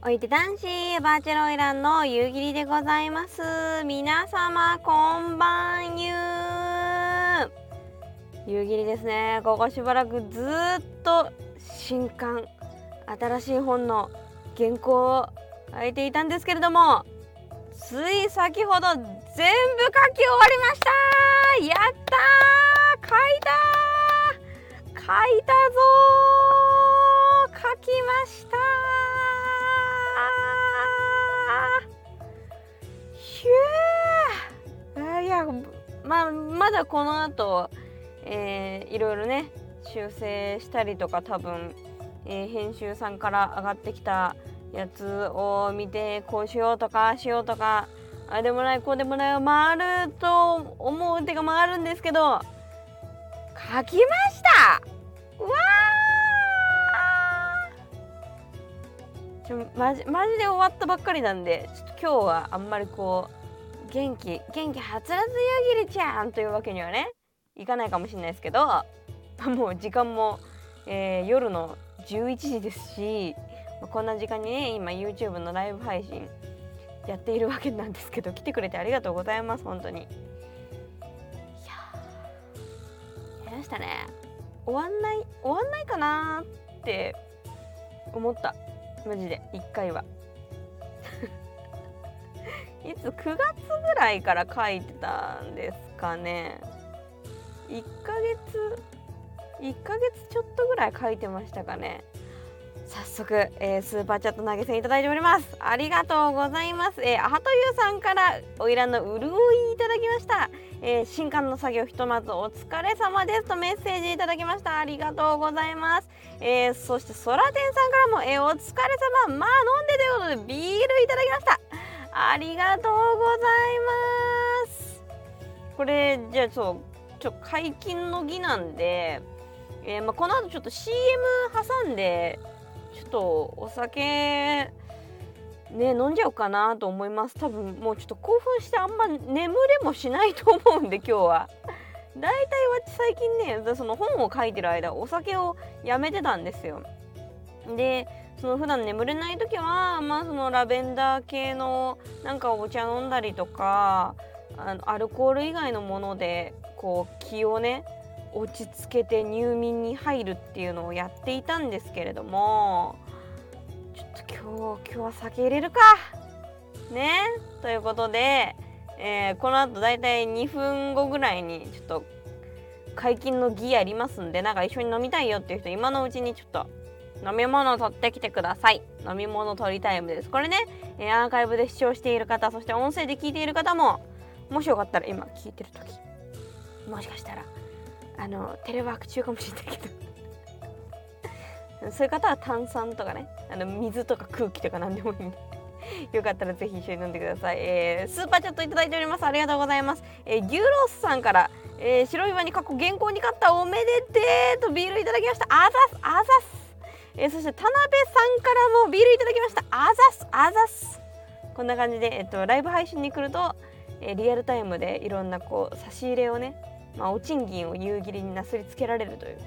おいて男子バーチャルオイランの夕霧でございます。皆様こんばんゆ夕霧ですね。ここしばらくずっと新刊新しい本の原稿を書いていたんですけれどもつい先ほど全部書き終わりました。やった書いた書いたぞ書きましたひゅー。いやまあまだこの後、えー、いろいろね修正したりとか多分、えー、編集さんから上がってきたやつを見てこうしようとかしようとかあでもないこうでもない回ると思う手が回るんですけど書きました。うわちょマジマジで終わったばっかりなんでちょっと今日はあんまりこう元気元気はつらつやぎりちゃんというわけにはねいかないかもしれないですけどもう時間も、えー、夜の11時ですしこんな時間にね今 YouTube のライブ配信やっているわけなんですけど来てくれてありがとうございます本当に。いややりましたね。終わんない終わんないかなって思った。マジで1回は。いつ9月ぐらいから書いてたんですかね。1ヶ月1ヶ月ちょっとぐらい書いてましたかね。早速、えー、スーパーチャット投げ銭いただいております。ありがとうございます、えー、アハトユさんからおいらの潤いいただきました、えー、新刊の作業ひとまずお疲れ様ですとメッセージいただきました。ありがとうございます、えー、そしてソラテンさんからも、えー、お疲れ様。まあ飲んでということでビールいただきました。ありがとうございます。これじゃあそうちょ解禁の儀なんでえー、まあ、この後ちょっと CM 挟んでちょっとお酒ね飲んじゃおうかなと思います。多分もうちょっと興奮してあんま眠れもしないと思うんで今日は。だいたい私最近ねその本を書いてる間お酒をやめてたんですよ。でその普段眠れない時はまあそのラベンダー系のなんかお茶飲んだりとかあのアルコール以外のものでこう気をね落ち着けて入眠に入るっていうのをやっていたんですけれどもちょっと今日今日は酒入れるか。ね？ということで、えー、この後だいたい2分後ぐらいにちょっと解禁の儀ありますんでなんか一緒に飲みたいよっていう人今のうちにちょっと飲み物を取ってきてください。飲み物取りタイムです。これね、え、アーカイブで視聴している方そして音声で聞いている方ももしよかったら今聞いてる時もしかしたらあのテレワーク中かもしれないけど。そういう方は炭酸とかねあの水とか空気とか何でもいいんで。よかったらぜひ一緒に飲んでください、えー、スーパーチャットいただいております。ありがとうございます、えー、牛ロースさんから、えー、白いワニ過去原稿に勝ったおめでてーとビールいただきました。あざすあざす、え、そして田辺さんからもビールいただきました。あざすあざす。こんな感じで、えっと、ライブ配信に来ると、えー、リアルタイムでいろんなこう差し入れをねまあ、お賃金を夕霧になすりつけられるという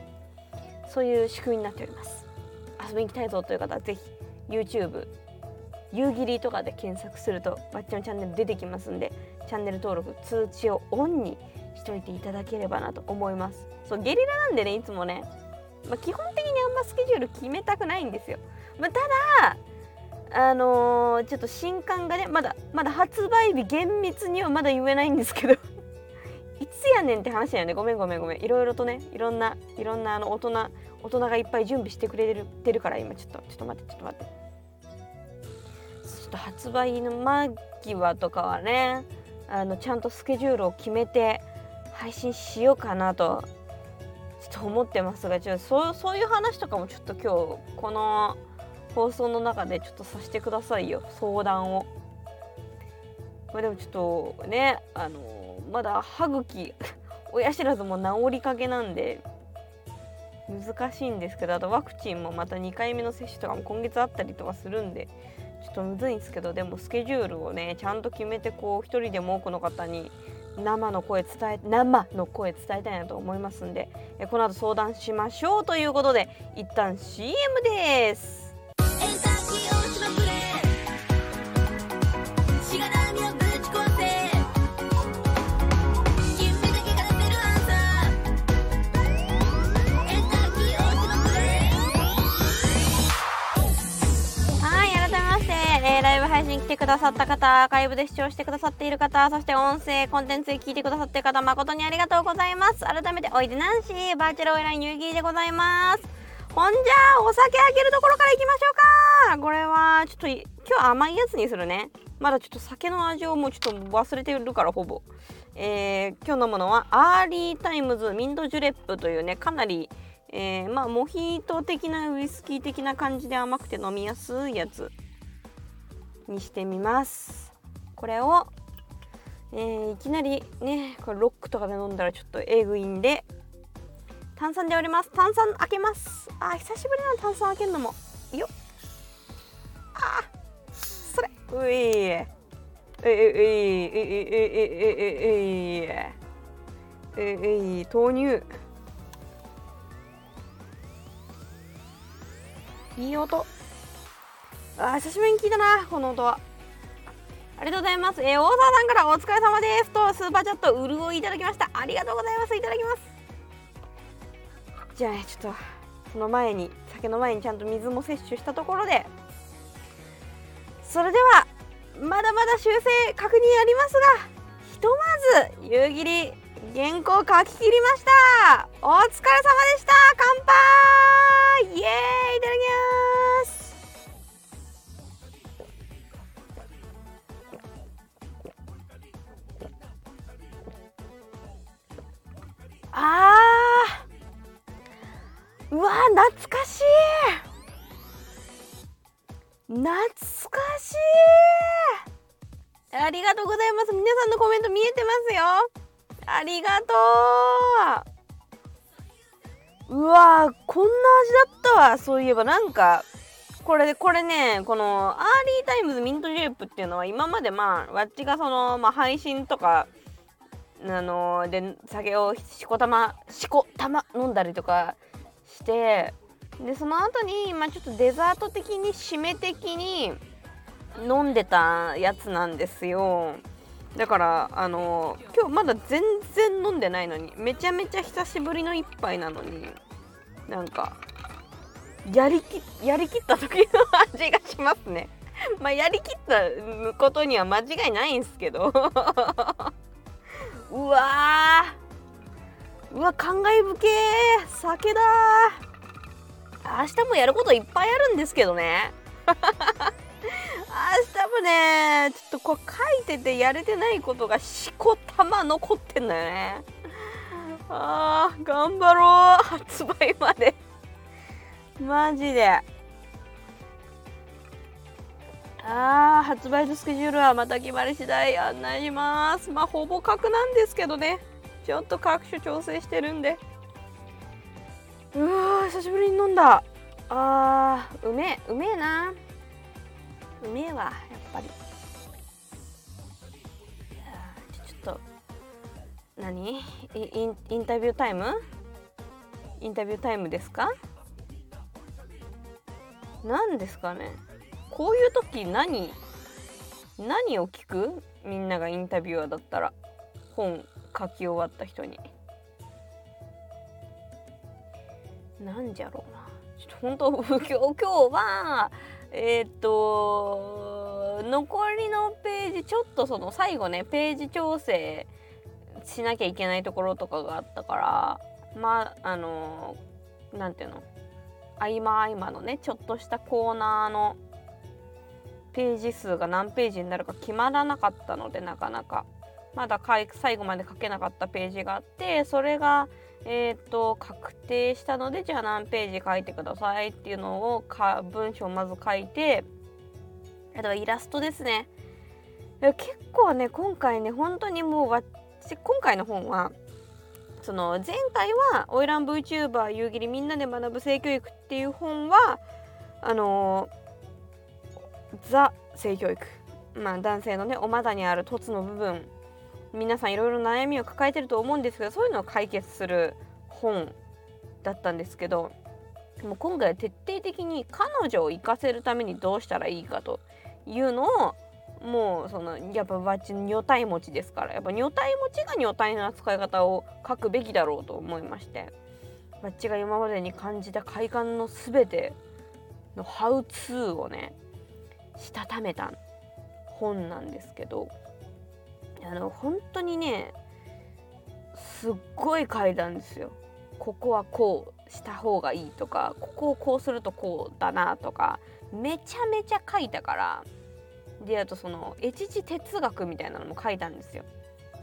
そういう仕組みになっております。遊びに行きたいぞという方はぜひ YouTube 夕霧とかで検索するとバッチのチャンネル出てきますんでチャンネル登録通知をオンにしといていただければなと思います。そうゲリラなんでねいつもね、まあ、基本的にあんまスケジュール決めたくないんですよ、まあ、ただあのー、ちょっと新刊がねまだまだ発売日厳密にはまだ言えないんですけどつやねんって話だよねごめんごめんごめん。いろいろとねいろんないろんなあの大人大人がいっぱい準備してくれてるから今。ちょっとちょっと待ってちょっと待って。ちょっと発売の間際とかはねあのちゃんとスケジュールを決めて配信しようかなとちょっと思ってますがちょそうそういう話とかもちょっと今日この放送の中でちょっとさせてくださいよ。相談を。まあ、でもちょっとねあのまだ歯茎親知らずも治りかけなんで難しいんですけどあとワクチンもまた2回目の接種とかも今月あったりとかするんでちょっとむずいんですけどでもスケジュールをねちゃんと決めてこう一人でも多くの方に生の声伝え生の声伝えたいなと思いますんでえこの後相談しましょうということで一旦 CM です。くださった方アーカイブで視聴してくださっている方そして音声コンテンツで聞いてくださっている方誠にありがとうございます。改めておいでなんしバーチャルオイラインニューギーでございます。ほんじゃお酒開けるところからいきましょうか。これはちょっと今日甘いやつにするね。まだちょっと酒の味をもうちょっと忘れてるからほぼ。えー、今日飲むのはアーリータイムズミントジュレップというねかなりえー、まあモヒート的なウイスキー的な感じで甘くて飲みやすいやつ。にしてみます。これを、えー、いきなりねこれロックとかで飲んだらちょっとえぐいんで炭酸で割ります。炭酸開けます。あ久しぶりな炭酸開けるのも。いいよっ。あそれ。ういえいういえいえいういういう豆乳いい音あ久しぶりに聞いたなこの音は。ありがとうございます。えー、大沢さんからお疲れ様です。とスーパーチャット潤いいただきました。ありがとうございます。いただきます。じゃあちょっとその前に酒の前にちゃんと水も摂取したところで。それではまだまだ修正確認ありますがひとまず夕霧原稿書き切りました。お疲れ様でした。乾杯!イエーイ!いただきます。あー。うわ懐かしい。懐かしい。ありがとうございます。皆さんのコメント見えてますよ。ありがとう。うわこんな味だったわ。そういえばなんかこれでこれねこのアーリータイムズミントジュレップっていうのは今までまあわっちがその、まあ、配信とかあのー、で酒をしこたましこたま飲んだりとかしてでその後にまあちょっとデザート的に締め的に飲んでたやつなんですよ。だからあの今日まだ全然飲んでないのにめちゃめちゃ久しぶりの一杯なのになんかやりきやりきった時の味がしますね。まあやりきったことには間違いないんすけど。うわうわ感慨深え。酒だ。明日もやることいっぱいあるんですけどね。明日もねちょっとこう書いててやれてないことがしこたま残ってんだよね。あー頑張ろう。発売まで。マジで。あー発売のスケジュールはまた決まり次第案内します。まあほぼ確なんですけどね。ちょっと各種調整してるんで。うわ久しぶりに飲んだ。あーうめえうめえな。うめえわやっぱり。ちょっと何？インインタビュータイム？インタビュータイムですか？何ですかね？こういう時何何を聞く？みんながインタビュアーだったら本書き終わった人に。なんじゃろうな。ちょっと本当今日 今日はえー、っと残りのページちょっとその最後ねページ調整しなきゃいけないところとかがあったからまああの何ていうの？合間合間のねちょっとしたコーナーのページ数が何ページになるか決まらなかったのでなかなか。まだ最後まで書けなかったページがあってそれがえーと、確定したのでじゃあ何ページ書いてくださいっていうのをか文章をまず書いてあとはイラストですね。結構ね今回ね本当にもう私今回の本はその前回は「オイラン VTuber 夕霧みんなで学ぶ性教育」っていう本はあのザ性教育。まあ男性のねお股にある凸の部分。皆さんいろいろ悩みを抱えてると思うんですけどそういうのを解決する本だったんですけどもう今回は徹底的に彼女を生かせるためにどうしたらいいかというのをもうそのやっぱバッチ女体持ちですから。やっぱ女体持ちが女体の扱い方を書くべきだろうと思いましてバッチが今までに感じた快感の全てのハウツーをねしたためた本なんですけどあの本当にねすっごい書いたんですよ。ここはこうした方がいいとかここをこうするとこうだなとかめちゃめちゃ書いたからであとその越智哲学みたいなのも書いたんですよ。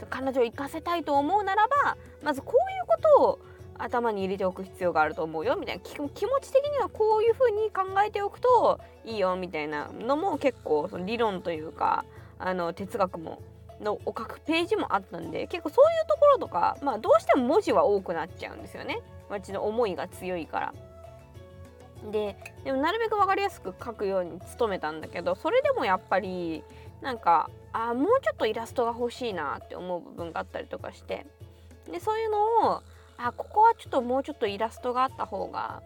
彼女を生かせたいと思うならばまずこういうことを頭に入れておく必要があると思うよみたいな。気持ち的にはこういうふうに考えておくといいよみたいなのも結構その理論というかあの哲学ものを書くページもあったんで結構そういうところとかまあどうしても文字は多くなっちゃうんですよね。私の思いが強いから。ででもなるべく分かりやすく書くように努めたんだけどそれでもやっぱりなんかあもうちょっとイラストが欲しいなって思う部分があったりとかして。でそういうのをあここはちょっともうちょっとイラストがあった方が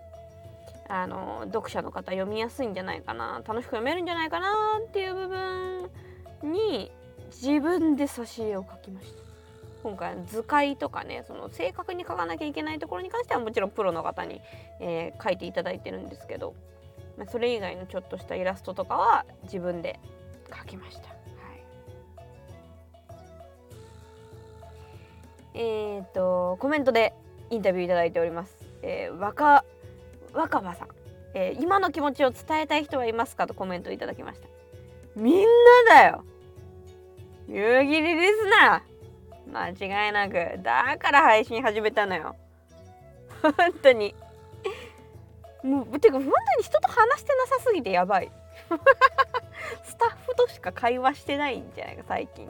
あの読者の方読みやすいんじゃないかな。楽しく読めるんじゃないかなっていう部分に自分で挿絵を描きました。今回図解とかねその正確に書かなきゃいけないところに関してはもちろんプロの方に、えー、書いていただいてるんですけど、まあ、それ以外のちょっとしたイラストとかは自分で描きました。はい、えっ、とコメントでインタビューいただいております。えー、若若葉さん、えー、今の気持ちを伝えたい人はいますかとコメントいただきました。みんなだよ。夕霧リスナー。間違いなく。だから配信始めたのよ。本当に。もうてか本当に人と話してなさすぎてやばい。スタッフとしか会話してないんじゃないか最近。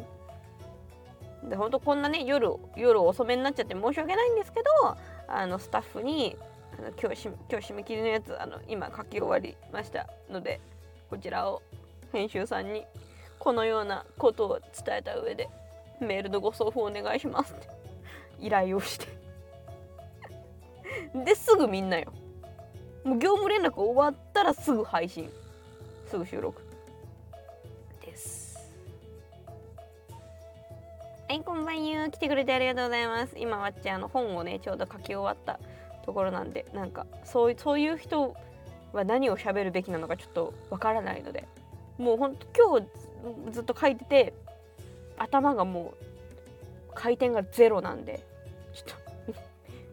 で本当こんなね夜夜遅めになっちゃって申し訳ないんですけどあのスタッフにあの今日今日締め切りのやつあの今書き終わりました。のでこちらを編集さんにこのようなことを伝えた上でメールのご送付お願いしますって依頼をして。ですぐみんなよ。もう業務連絡終わったらすぐ配信。すぐ収録。いこんばんゆ来てくれてありがとうございます。今わっちあの本をねちょうど書き終わったところなんでなんかそうそういう人は何を喋るべきなのかちょっとわからないのでもうほんと今日ずっと書いてて頭がもう回転がゼロなんでちょっと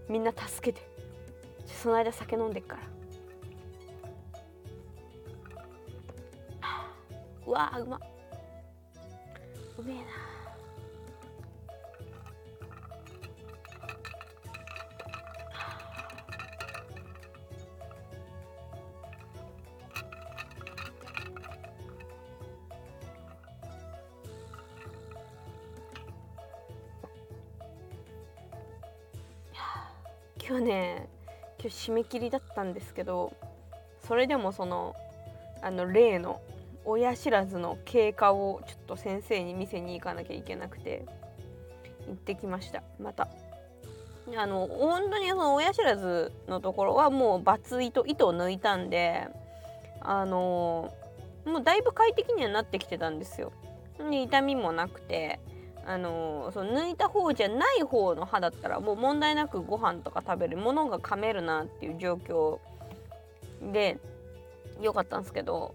みんな助けて。その間酒飲んでっから。うわーうまうめえな今日ね今日締め切りだったんですけどそれでもそのあの例の親知らずの経過をちょっと先生に見せに行かなきゃいけなくて行ってきました。また。あの本当にその親知らずのところはもうバツ糸糸を抜いたんであのもうだいぶ快適にはなってきてたんですよ。痛みもなくて。あのその抜いた方じゃない方の歯だったらもう問題なくご飯とか食べるものが噛めるなっていう状況でよかったんですけど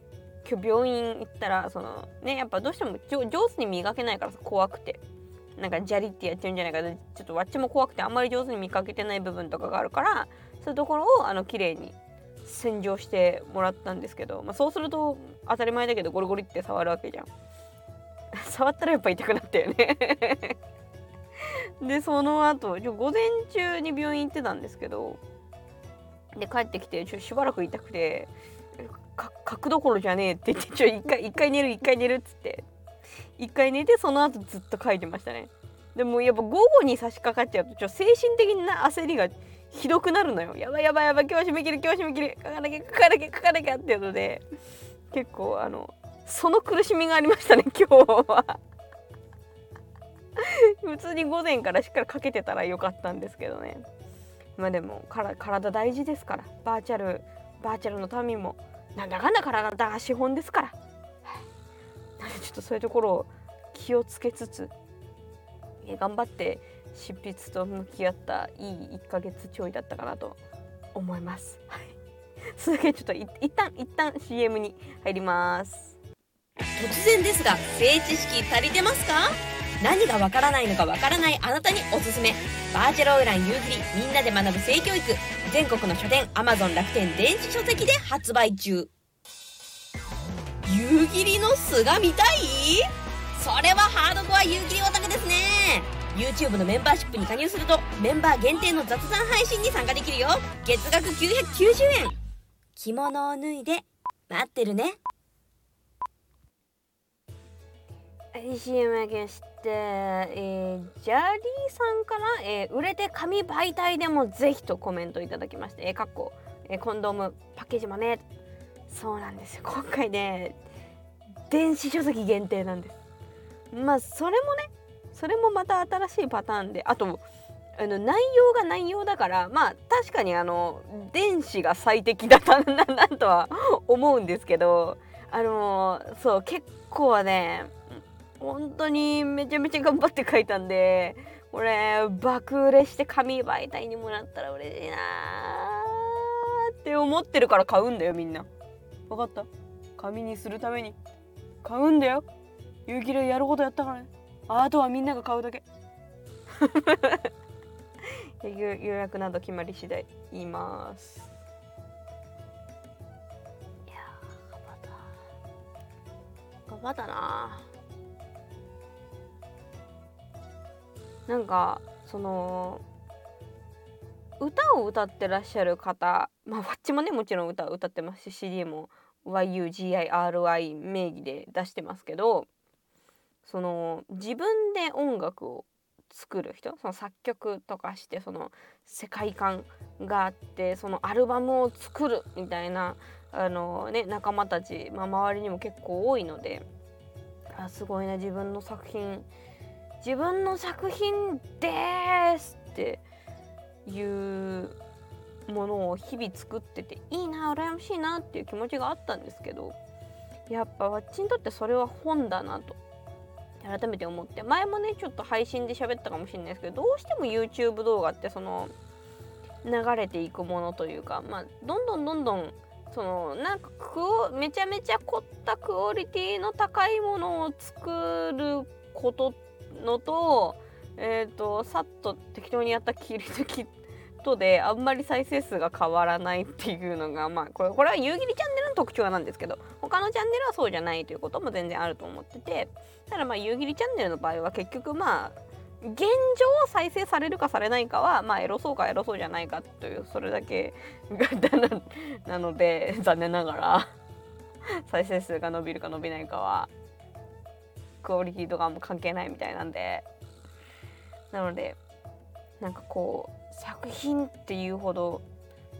今日病院行ったらそのねやっぱどうしても上手に磨けないから怖くてなんかジャリってやっちゃうんじゃないかちょっとわっちも怖くてあんまり上手に見かけてない部分とかがあるからそういうところをあの綺麗に洗浄してもらったんですけど、まあ、そうすると当たり前だけどゴリゴリって触るわけじゃん。触ったらやっぱ痛くなったよね。でその後ちょ午前中に病院行ってたんですけどで帰ってきてちょしばらく痛くて書くどころじゃねえって言ってちょ一回一回寝る一回寝るっつって。一回寝てその後ずっと書いてましたね。でもやっぱ午後に差し掛かっちゃうとちょ精神的な焦りがひどくなるのよ。やばいやばいやばい今日締め切り今日締め切り。書かなきゃ書かなきゃ書かなきゃっていうので結構あのその苦しみがありましたね 今日は。普通に午前からしっかりかけてたらよかったんですけどね。まあでもから体大事ですから。バーチャルバーチャルの民もなんだかんだ体が資本ですから、ちょっとそういうところを気をつけつつ頑張って執筆と向き合ったいい1ヶ月ちょいだったかなと思います。はい、それだけちょっと一旦一旦 CM に入ります。突然ですが性知識足りてますか？何がわからないのかわからないあなたにおすすめ。バーチャルオイラン夕霧みんなで学ぶ性教育。全国の書店 Amazon 楽天電子書籍で発売中。夕霧の巣が見たい？それはハードコア夕霧オタクですね。YouTube のメンバーシップに加入するとメンバー限定の雑談配信に参加できるよ。月額990円。着物を脱いで待ってるね。CM 明けして、えー、ジャリーさんから、えー売れて紙媒体でもぜひとコメントいただきまして、えー、かっこ、えーコンドームパッケージもねそうなんですよ。今回ね電子書籍限定なんです。まあそれもねそれもまた新しいパターンであとあの内容が内容だからまあ確かにあの電子が最適だったななとは思うんですけどあのそう結構ね本当にめちゃめちゃ頑張って書いたんでこれ爆売れして紙媒体にもらったら嬉しいなーって思ってるから買うんだよみんな。分かった？紙にするために。買うんだよ。勇気でやることやったからね。あとはみんなが買うだけ。予予約など決まり次第言います。いや頑張った。頑張ったななんかその歌を歌ってらっしゃる方まあわっちもねもちろん歌歌ってますし CD も YUGIRI 名義で出してますけどその自分で音楽を作る人その作曲とかしてその世界観があってそのアルバムを作るみたいなあの、ね、仲間たち、まあ、周りにも結構多いのであすごいな自分の作品自分の作品ですっていうものを日々作ってていいな羨ましいなっていう気持ちがあったんですけどやっぱわっちにとってそれは本だなと。改めて思って前もねちょっと配信で喋ったかもしれないですけどどうしても YouTube 動画ってその流れていくものというかまあどんどんどんどんそのなんかクオめちゃめちゃ凝ったクオリティの高いものを作ることのとえっ、とさっと適当にやった切り抜きとであんまり再生数が変わらないっていうのがまあこれこれは夕霧チャンネルの特徴なんですけど他のチャンネルはそうじゃないということも全然あると思っててただまあ夕霧チャンネルの場合は結局まあ現状再生されるかされないかはまあエロそうかエロそうじゃないかというそれだけがななので残念ながら再生数が伸びるか伸びないかはクオリティとかも関係ないみたいなんで。なのでなんかこう作品っていうほど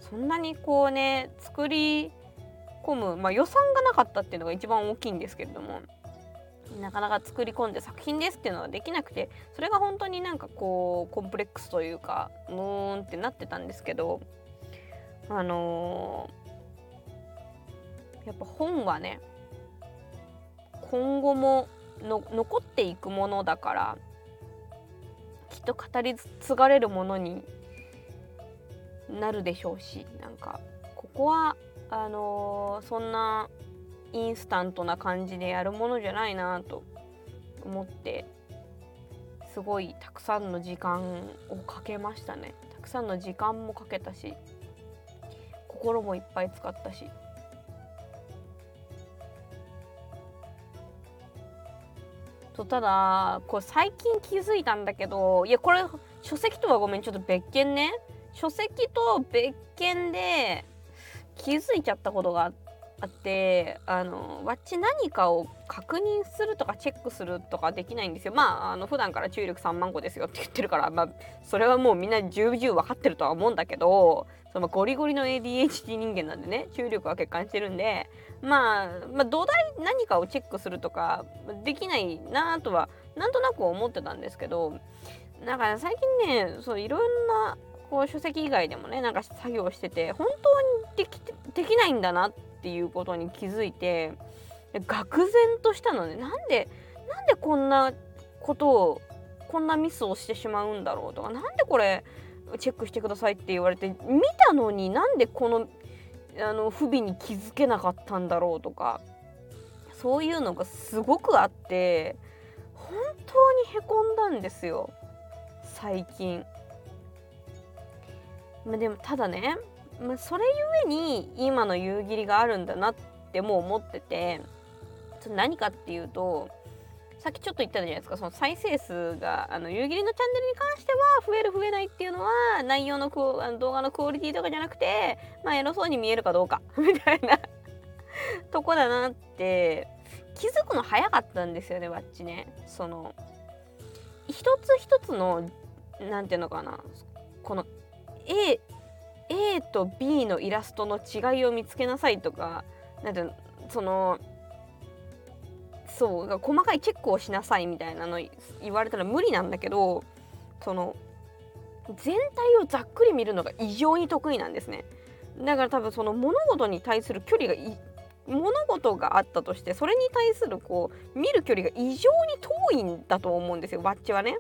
そんなにこうね作り込む、まあ、予算がなかったっていうのが一番大きいんですけれどもなかなか作り込んで作品ですっていうのはできなくてそれが本当になんかこうコンプレックスというかうーんってなってたんですけどあのーやっぱ本はね今後もの残っていくものだからきっと語り継がれるものになるでしょうしなんかここはあのーそんなインスタントな感じでやるものじゃないなと思ってすごいたくさんの時間をかけましたね。たくさんの時間もかけたし心もいっぱい使ったし。とただこう最近気づいたんだけどいやこれ書籍とはごめんちょっと別件ね。書籍と別件で気づいちゃったことがあってあのわっち何かを確認するとかチェックするとかできないんですよ。まああの普段から注意力3万個ですよって言ってるからまあそれはもうみんな重々分かってるとは思うんだけどそのゴリゴリの ADHD 人間なんでね注意力は欠陥してるんでまあ、まあ、土台何かをチェックするとかできないなとはなんとなく思ってたんですけどなんか最近ねそういろんなこう書籍以外でもねなんか作業してて本当にできできないんだなっていうことに気づいて愕然としたのね。なんでなんでこんなことをこんなミスをしてしまうんだろうとかなんでこれチェックしてくださいって言われて見たのになんでこのあの不備に気づけなかったんだろうとかそういうのがすごくあって本当にへこんだんですよ最近。まあ、でもただね、まあ、それゆえに今の夕霧があるんだなってもう思ってて何かっていうとさっきちょっと言ったじゃないですかその再生数があの夕霧のチャンネルに関しては増える増えないっていうのは内容のクオあの動画のクオリティとかじゃなくてまあエロそうに見えるかどうか みたいなとこだなって気づくの早かったんですよねわっちね。その一つ一つのなんていうのかなこの A, A と B のイラストの違いを見つけなさいとかなんていうのそのそう細かいチェックをしなさいみたいなの言われたら無理なんだけどその全体をざっくり見るのが異常に得意なんですねだから多分その物事に対する距離が物事があったとしてそれに対するこう見る距離が異常に遠いんだと思うんですよバッチはね。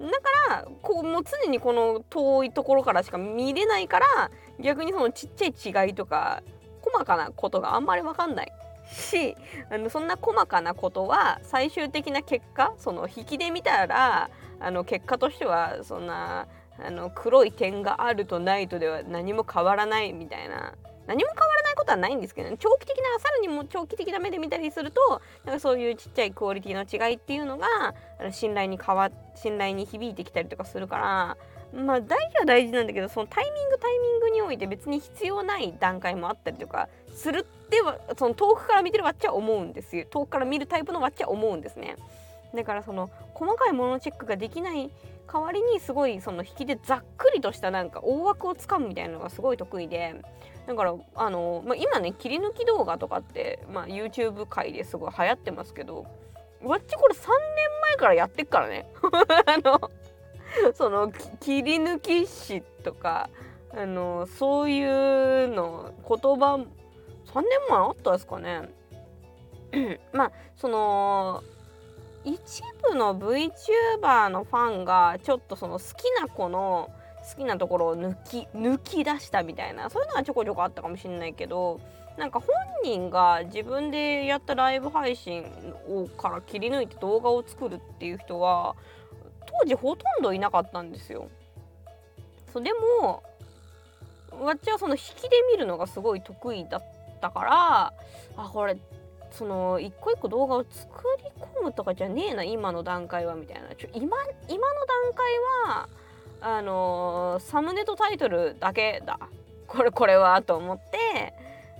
だからこうもう常にこの遠いところからしか見れないから逆にそのちっちゃい違いとか細かなことがあんまり分かんないしあのそんな細かなことは最終的な結果その引きで見たらあの結果としてはそんなあの黒い点があるとないとでは何も変わらないみたいな。何も変わらないことはないんですけど、ね、長期的なさらにも長期的な目で見たりするとなんかそういうちっちゃいクオリティの違いっていうのが信頼に変わ信頼に響いてきたりとかするからまあ大事は大事なんだけどそのタイミングタイミングにおいて別に必要ない段階もあったりとかするってはその遠くから見てるわっちゃ思うんですよ。遠くから見るタイプのわっちゃ思うんですね。だからその細かいものチェックができない代わりにすごいその引きでざっくりとしたなんか大枠をつかむみたいなのがすごい得意で。だからあの、まあ、今ね切り抜き動画とかって、まあ、YouTube 界ですごい流行ってますけどわっちこれ3年前からやってっからね。あのその切り抜き師とかあのそういうの言葉3年前あったですかね まあその一部の VTuber のファンがちょっとその好きな子の好きなところを抜き抜き出したみたいなそういうのはちょこちょこあったかもしれないけどなんか本人が自分でやったライブ配信をから切り抜いて動画を作るっていう人は当時ほとんどいなかったんですよ。そうでもわっちはその引きで見るのがすごい得意だったからあこれその一個一個動画を作り込むとかじゃねえな今の段階はみたいな。ちょ今今の段階はあのー、サムネとタイトルだけだ。これこれはと思って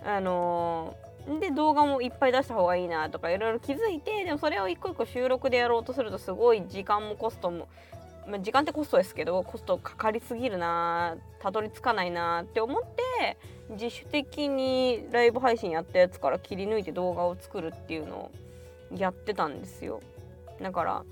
あのー、で動画もいっぱい出した方がいいなとかいろいろ気づいてでもそれを一個一個収録でやろうとするとすごい時間もコストも、まあ、時間ってコストですけどコストかかりすぎるなたどり着かないなって思って自主的にライブ配信やったやつから切り抜いて動画を作るっていうのをやってたんですよ。だから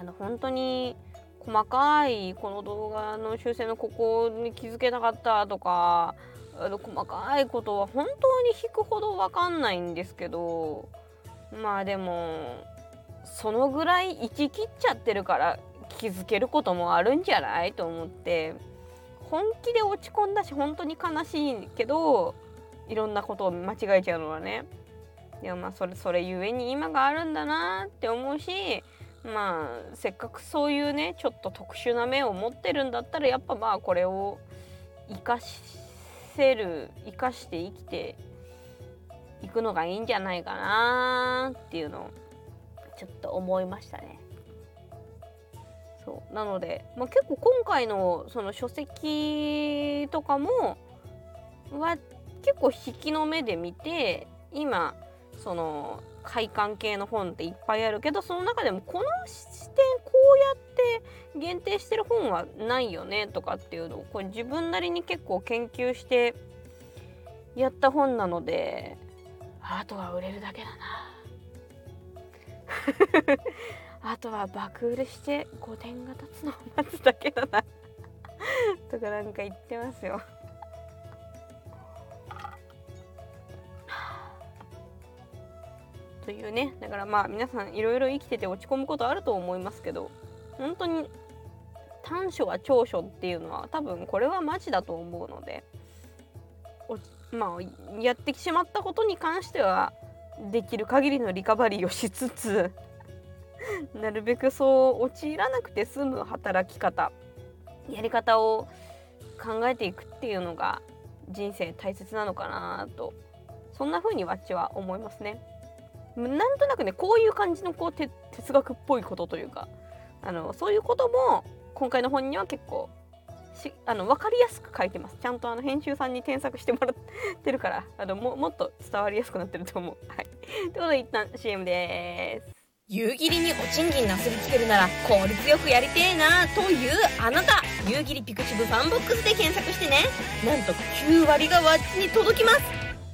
あの本当に細かいこの動画の修正のここに気づけなかったとかあの細かいことは本当に引くほど分かんないんですけどまあでもそのぐらい行ききっちゃってるから気づけることもあるんじゃないと思って本気で落ち込んだし本当に悲しいけどいろんなことを間違えちゃうのはねでもまあそれそれゆえに今があるんだなって思うしまあせっかくそういうねちょっと特殊な目を持ってるんだったらやっぱまあこれを生かせる生かして生きていくのがいいんじゃないかなっていうのをちょっと思いましたね。そう。なので、まあ、結構今回のその書籍とかもは結構引きの目で見て今その快感系の本っていっぱいあるけどその中でもこの視点こうやって限定してる本はないよねとかっていうのをこれ自分なりに結構研究してやった本なのであとは売れるだけだな。あとは爆売れして5点が立つのを待つだけだな とかなんか言ってますよ。というねだからまあ皆さんいろいろ生きてて落ち込むことあると思いますけど本当に短所は長所っていうのは多分これはマジだと思うのでまあやってしまったことに関してはできる限りのリカバリーをしつつ なるべくそう陥らなくて済む働き方やり方を考えていくっていうのが人生大切なのかなとそんな風にわっちは思いますね。なんとなくねこういう感じのこう哲学っぽいことというかあのそういうことも今回の本には結構しあの分かりやすく書いてますちゃんとあの編集さんに添削してもらってるからあのももっと伝わりやすくなってると思う。はい、ということで一旦 CM です。夕霧にお賃金なすりつけるなら効率よくやりてえなというあなた。夕霧ピクシブファンボックスで検索してね。なんと9割がわっちに届きます。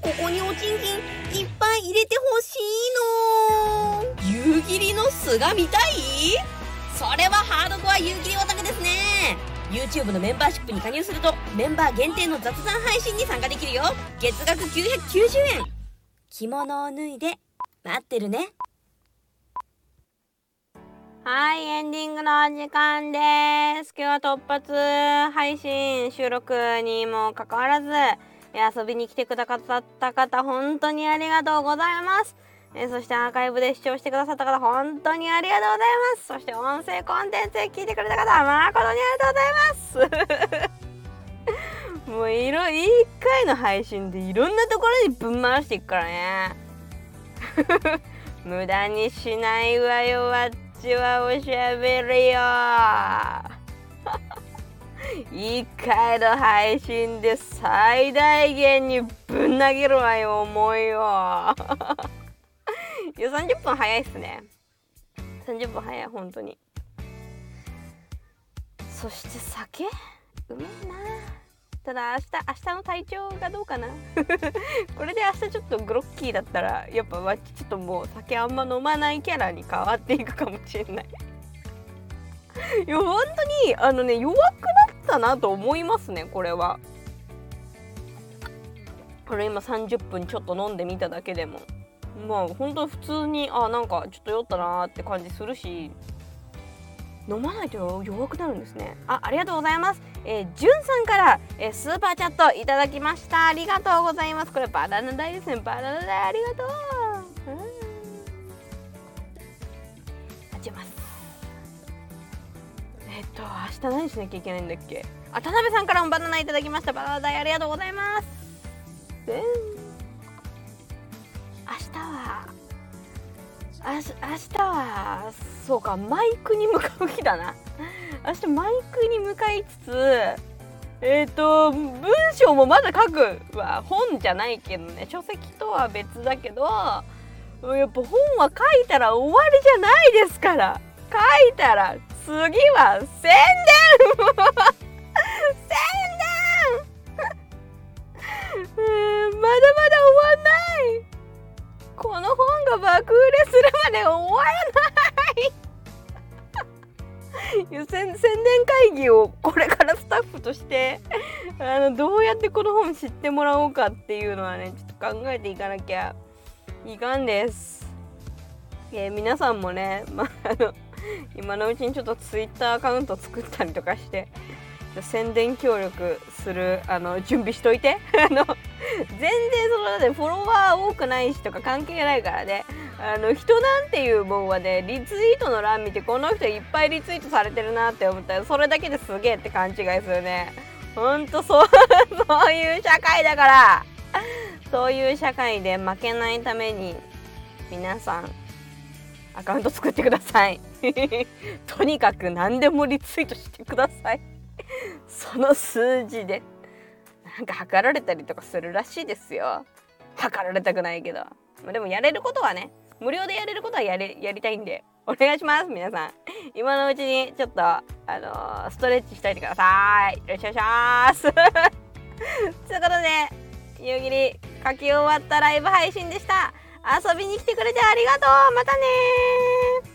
ここにお賃金いっぱい入れてほしいの。夕霧の巣が見たい？それはハードコア夕霧オタクですね。YouTube のメンバーシップに加入するとメンバー限定の雑談配信に参加できるよ。月額990円。着物を脱いで待ってるね。はい、エンディングのお時間です。今日は突発配信収録にもかかわらず、遊びに来てくださった方、本当にありがとうございます。えそしてアーカイブで視聴してくださった方、本当にありがとうございます。そして音声コンテンツで聞いてくれた方、誠にありがとうございます。もういろ、1回の配信でいろんなところにぶん回していくからね。無駄にしないわよ、わちはおしゃべりよ。一回の配信で最大限にぶん投げるわよ思いよ いや30分早いっすね。30分早い本当に。そして酒？うめえな。ただ明日明日の体調がどうかな？これで明日ちょっとグロッキーだったらやっぱわちょっともう酒あんま飲まないキャラに変わっていくかもしれない。いや本当にあのね弱くなったなと思いますねこれは。これ今30分ちょっと飲んでみただけでも。まあ本当普通にあなんかちょっと酔ったなーって感じするし。飲まないと弱くなるんですね。あありがとうございます。えー、じゅんさんから、えー、スーパーチャットいただきました。ありがとうございます。これバナナ代ですね。バナナ代ありがとう。うん。待ちます。えっと明日何しなきゃいけないんだっけ？あ田辺さんからもバナナいただきました。バナナ代ありがとうございます。で明日は明日はそうかマイクに向かう日だな。明日マイクに向かいつつえっ、ー、と文章もまだ書くは本じゃないけどね書籍とは別だけどやっぱ本は書いたら終わりじゃないですから。書いたら次は宣伝。宣伝。まだまだ終わんない。この本が爆売れするまで終わらない 宣宣伝会議をこれからスタッフとしてあのどうやってこの本知ってもらおうかっていうのはねちょっと考えていかなきゃいかんです。えー、皆さんもね、まあ、あの今のうちにちょっとツイッターアカウント作ったりとかして宣伝協力するあの準備しといて。あの全然そのでフォロワー多くないしとか関係ないからね。あの人なんていうもんはねリツイートの欄見てこの人いっぱいリツイートされてるなって思った。らそれだけですげえって勘違いするね。ほんとそう そういう社会だから。そういう社会で負けないために皆さんアカウント作ってください。とにかく何でもリツイートしてください。その数字でなんか測られたりとかするらしいですよ。測られたくないけど、でもやれることはね無料でやれることはやれやりたいんで。お願いします皆さん。今のうちにちょっとあのー、ストレッチしといてください。よろしくお願いします。ということで夕霧書き終わったライブ配信でした。遊びに来てくれてありがとう。またね